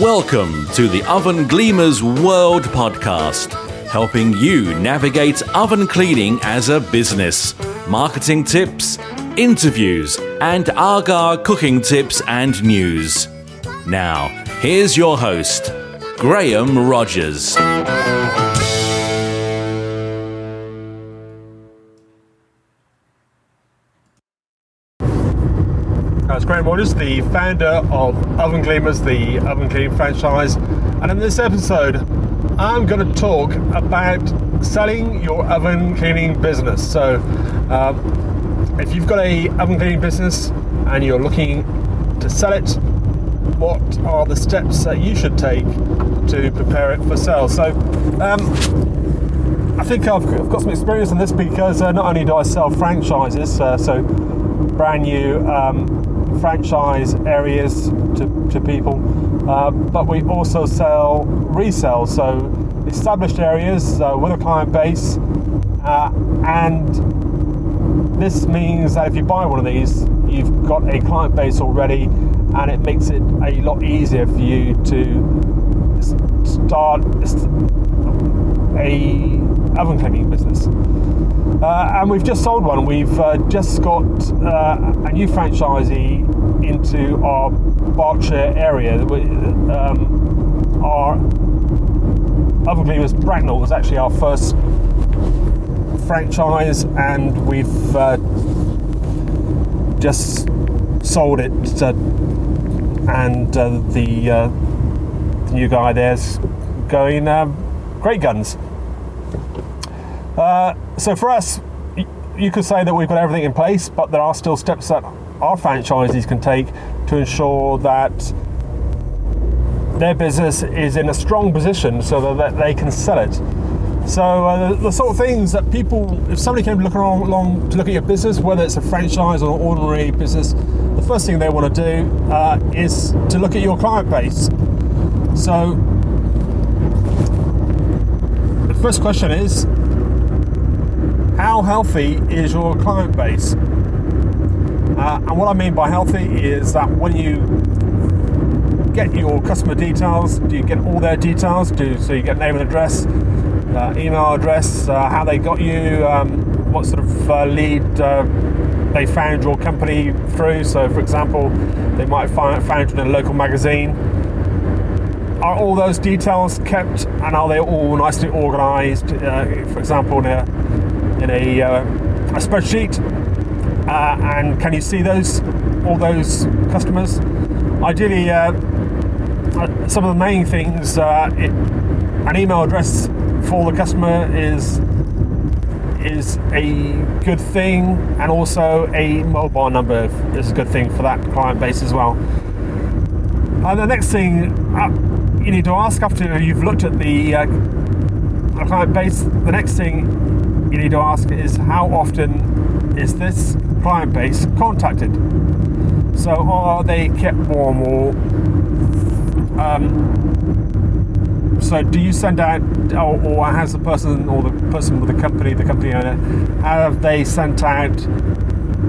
Welcome to the Oven Gleamers World Podcast, helping you navigate oven cleaning as a business, marketing tips, interviews, and Aga cooking tips and news. Now, here's your host, Graham Rogers. Uh, Rogers, the founder of Oven Gleamers, the oven cleaning franchise. And in this episode, I'm going to talk about selling your oven cleaning business. So, um, if you've got a oven cleaning business and you're looking to sell it, what are the steps that you should take to prepare it for sale? So, um, I think I've, I've got some experience in this because uh, not only do I sell franchises, uh, so brand new um, franchise areas to, to people, uh, but we also sell resale, so established areas uh, with a client base, uh, and this means that if you buy one of these, you've got a client base already, and it makes it a lot easier for you to start a oven cleaning business. Uh, and we've just sold one. We've uh, just got uh, a new franchisee into our Berkshire area. Um, our oven cleaners Bracknell was actually our first franchise, and we've uh, just sold it. uh, and uh, the, the new guy there's going great guns. Uh, so for us, you could say that we've got everything in place, but there are still steps that our franchisees can take to ensure that their business is in a strong position so that they can sell it. So uh, the sort of things that people, if somebody came to look at your business, whether it's a franchise or an ordinary business, the first thing they want to do uh, is to look at your client base. So the first question is, how healthy is your client base? Uh, and what I mean by healthy is that when you get your customer details, do you get all their details? Do so you get name and address, uh, email address, uh, how they got you, um, what sort of uh, lead uh, they found your company through. So, for example, they might find found you in a local magazine. Are all those details kept, and are they all nicely organised? Uh, for example, in a in a, uh, a spreadsheet, uh, and can you see those all those customers? Ideally, uh, uh, some of the main things, uh, it, an email address for the customer is is a good thing, and also a mobile number is a good thing for that client base as well. And the next thing you need to ask after you've looked at the client base, the next thing you need to ask is how often is this client base contacted? So are they kept warm or um, so do you send out or, or has the person or the person with the company, the company owner, have they sent out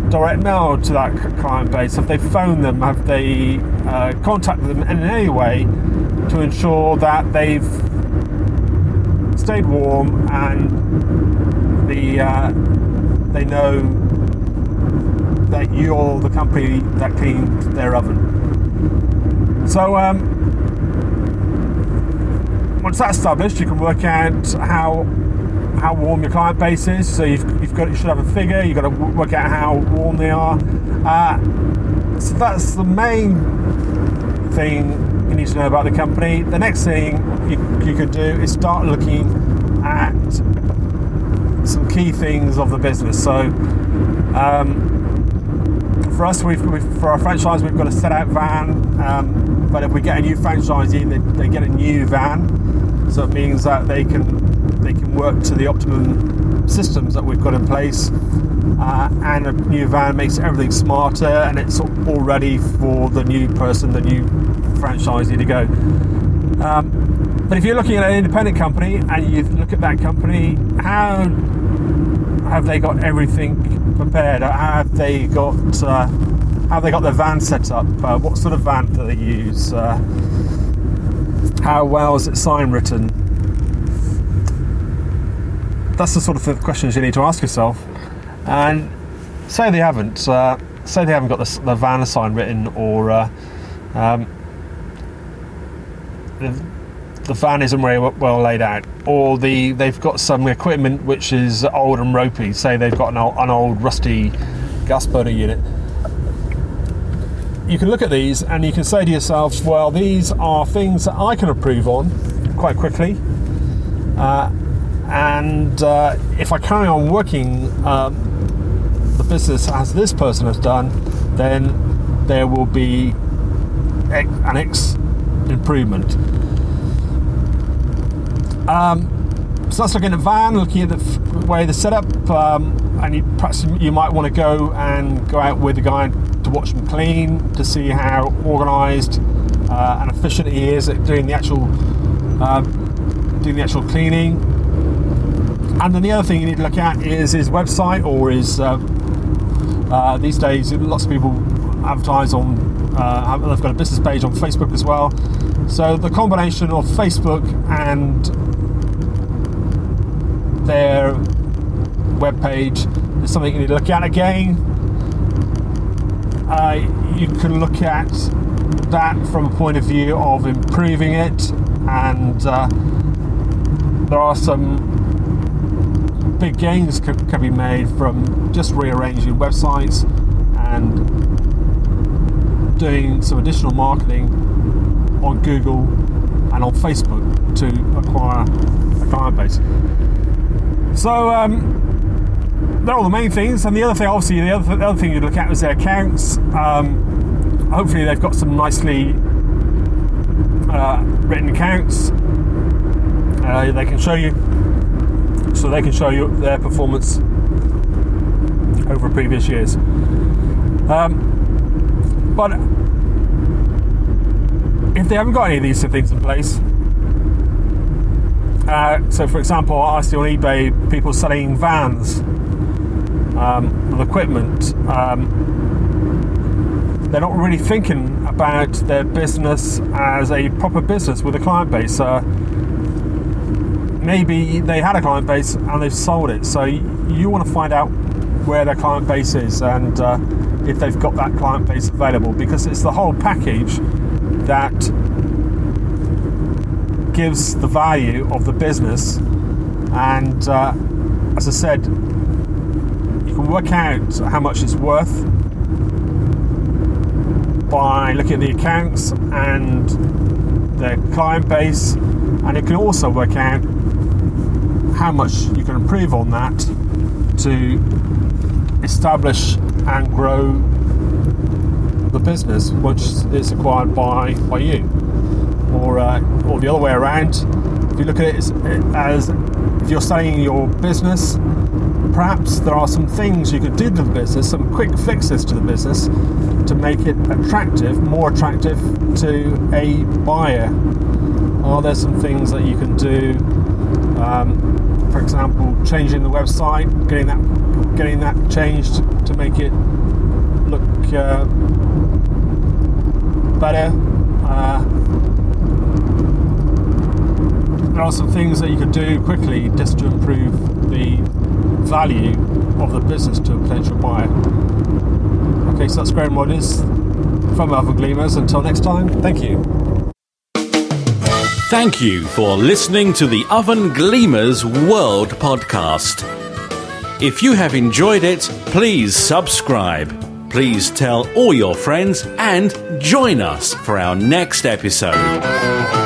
direct mail to that client base? Have they phoned them? Have they uh, contacted them in any way to ensure that they've stayed warm and the uh, they know that you're the company that cleaned their oven. So um, once that's established, you can work out how how warm your client base is. So you've, you've got you should have a figure. You've got to work out how warm they are. Uh, so that's the main thing you need to know about the company. The next thing you, you could do is start looking at some key things of the business. So um, for us, we've, we've, for our franchise, we've got a set out van. Um, but if we get a new franchisee, they, they get a new van. So it means that they can they can work to the optimum systems that we've got in place. Uh, and a new van makes everything smarter, and it's all ready for the new person, the new franchisee to go. Um, but if you're looking at an independent company and you look at that company, how have they got everything prepared? Have they got uh, have they got their van set up? Uh, what sort of van do they use? Uh, how well is it sign written? That's the sort of questions you need to ask yourself. And say they haven't, uh, say they haven't got the, the van sign written, or uh, um, the, the van isn't very well laid out, or the they've got some equipment which is old and ropey. Say they've got an old, an old rusty gas burner unit. You can look at these and you can say to yourself, well, these are things that I can improve on quite quickly. Uh, and uh, if I carry on working um, the business as this person has done, then there will be an X improvement. Um, so that's looking at van, looking at the way the setup, um, and you, perhaps you might want to go and go out with the guy to watch them clean to see how organised uh, and efficient he is at doing the actual uh, doing the actual cleaning. And then the other thing you need to look at is his website or his. Uh, uh these days, lots of people advertise on. Uh, they've got a business page on Facebook as well. So the combination of Facebook and their web page is something you need to look at again. Uh, you can look at that from a point of view of improving it, and uh, there are some big gains can, can be made from just rearranging websites and doing some additional marketing on Google and on Facebook to acquire a client base. So um, they're all the main things, and the other thing, obviously, the other, the other thing you look at is their accounts. Um, hopefully, they've got some nicely uh, written accounts. Uh, they can show you, so they can show you their performance over previous years. Um, but if they haven't got any of these things in place, uh, so, for example, I see on eBay people selling vans um, with equipment. Um, they're not really thinking about their business as a proper business with a client base. Uh, maybe they had a client base and they've sold it. So, you want to find out where their client base is and uh, if they've got that client base available because it's the whole package that gives the value of the business. And uh, as I said, you can work out how much it's worth by looking at the accounts and their client base, and it can also work out how much you can improve on that to establish and grow the business once it's acquired by, by you or uh, or the other way around. If you look at it as, as if you're selling your business, perhaps there are some things you could do to the business, some quick fixes to the business to make it attractive, more attractive to a buyer. Are there some things that you can do? Um, for example, changing the website, getting that getting that changed to make it look uh, better. Uh, there are some things that you could do quickly just to improve the value of the business to a potential buyer. Okay, so that's Graham Rogers from Oven Gleamers. Until next time, thank you. Thank you for listening to the Oven Gleamers World Podcast. If you have enjoyed it, please subscribe. Please tell all your friends and join us for our next episode.